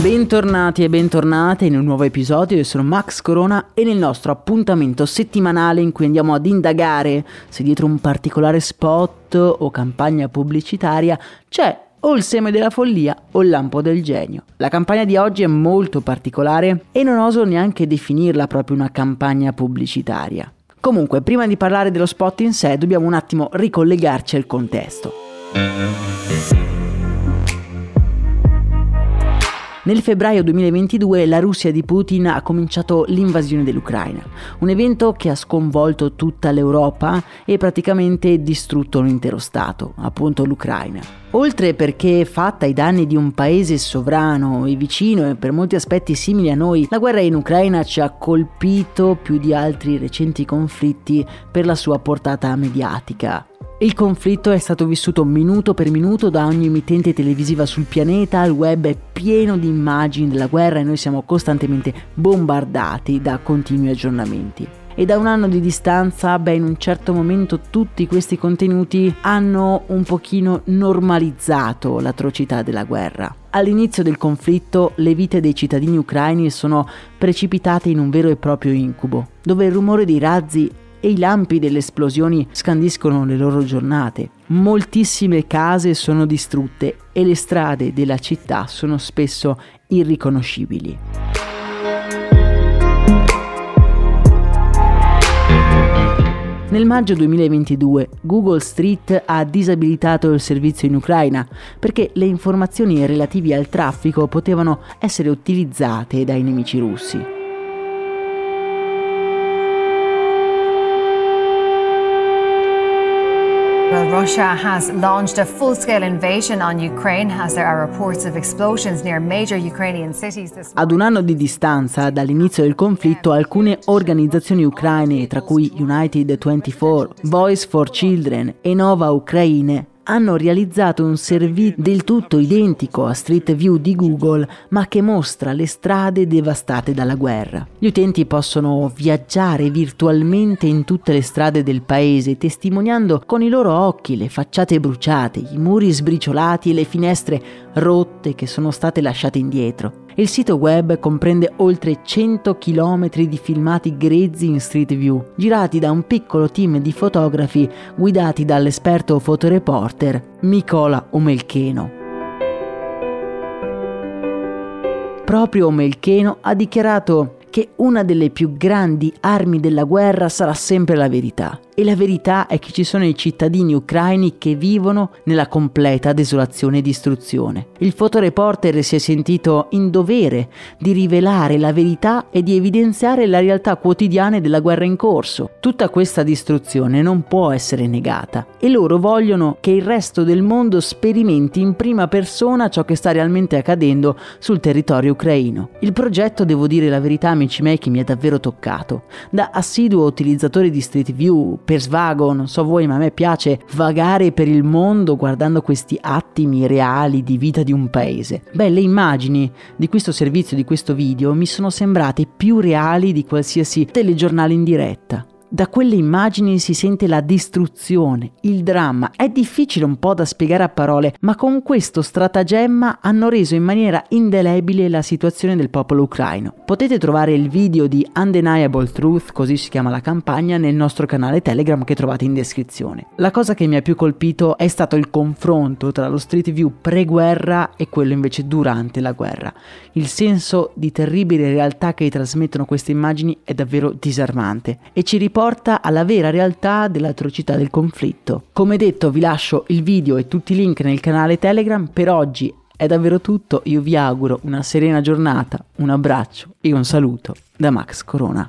Bentornati e bentornate in un nuovo episodio, io sono Max Corona e nel nostro appuntamento settimanale in cui andiamo ad indagare se dietro un particolare spot o campagna pubblicitaria c'è o il seme della follia o il lampo del genio. La campagna di oggi è molto particolare e non oso neanche definirla proprio una campagna pubblicitaria. Comunque, prima di parlare dello spot in sé, dobbiamo un attimo ricollegarci al contesto. Nel febbraio 2022 la Russia di Putin ha cominciato l'invasione dell'Ucraina, un evento che ha sconvolto tutta l'Europa e praticamente distrutto un intero Stato, appunto l'Ucraina. Oltre perché fatta ai danni di un paese sovrano e vicino e per molti aspetti simili a noi, la guerra in Ucraina ci ha colpito più di altri recenti conflitti per la sua portata mediatica. Il conflitto è stato vissuto minuto per minuto da ogni emittente televisiva sul pianeta, il web è pieno di immagini della guerra e noi siamo costantemente bombardati da continui aggiornamenti. E da un anno di distanza, beh, in un certo momento tutti questi contenuti hanno un pochino normalizzato l'atrocità della guerra. All'inizio del conflitto le vite dei cittadini ucraini sono precipitate in un vero e proprio incubo, dove il rumore dei razzi e i lampi delle esplosioni scandiscono le loro giornate. Moltissime case sono distrutte e le strade della città sono spesso irriconoscibili. Nel maggio 2022 Google Street ha disabilitato il servizio in Ucraina perché le informazioni relative al traffico potevano essere utilizzate dai nemici russi. Russia has launched a full scale invasion on Ukraine as there are reports of explosions near major Ukrainian cities this Ad un anno di distanza dall'inizio del conflitto, alcune organizzazioni ucraine, tra cui United 24, Voice for Children e Nova Ucraine, hanno realizzato un servizio del tutto identico a Street View di Google, ma che mostra le strade devastate dalla guerra. Gli utenti possono viaggiare virtualmente in tutte le strade del paese, testimoniando con i loro occhi le facciate bruciate, i muri sbriciolati e le finestre rotte che sono state lasciate indietro. Il sito web comprende oltre 100 km di filmati grezzi in Street View, girati da un piccolo team di fotografi guidati dall'esperto fotoreporter Mikola Omelcheno. Proprio Omelcheno ha dichiarato che una delle più grandi armi della guerra sarà sempre la verità. E la verità è che ci sono i cittadini ucraini che vivono nella completa desolazione e distruzione. Il fotoreporter si è sentito in dovere di rivelare la verità e di evidenziare la realtà quotidiana della guerra in corso. Tutta questa distruzione non può essere negata e loro vogliono che il resto del mondo sperimenti in prima persona ciò che sta realmente accadendo sul territorio ucraino. Il progetto, devo dire la verità, amici miei, che mi ha davvero toccato. Da assiduo utilizzatore di Street View, per svago, non so voi, ma a me piace vagare per il mondo guardando questi attimi reali di vita di un paese. Beh, le immagini di questo servizio, di questo video, mi sono sembrate più reali di qualsiasi telegiornale in diretta. Da quelle immagini si sente la distruzione, il dramma. È difficile un po' da spiegare a parole, ma con questo stratagemma hanno reso in maniera indelebile la situazione del popolo ucraino. Potete trovare il video di Undeniable Truth, così si chiama la campagna, nel nostro canale Telegram che trovate in descrizione. La cosa che mi ha più colpito è stato il confronto tra lo Street View pre-guerra e quello invece durante la guerra. Il senso di terribile realtà che trasmettono queste immagini è davvero disarmante e ci riporta porta alla vera realtà dell'atrocità del conflitto. Come detto vi lascio il video e tutti i link nel canale Telegram, per oggi È davvero tutto, io vi auguro una serena giornata, un abbraccio e un saluto da Max Corona.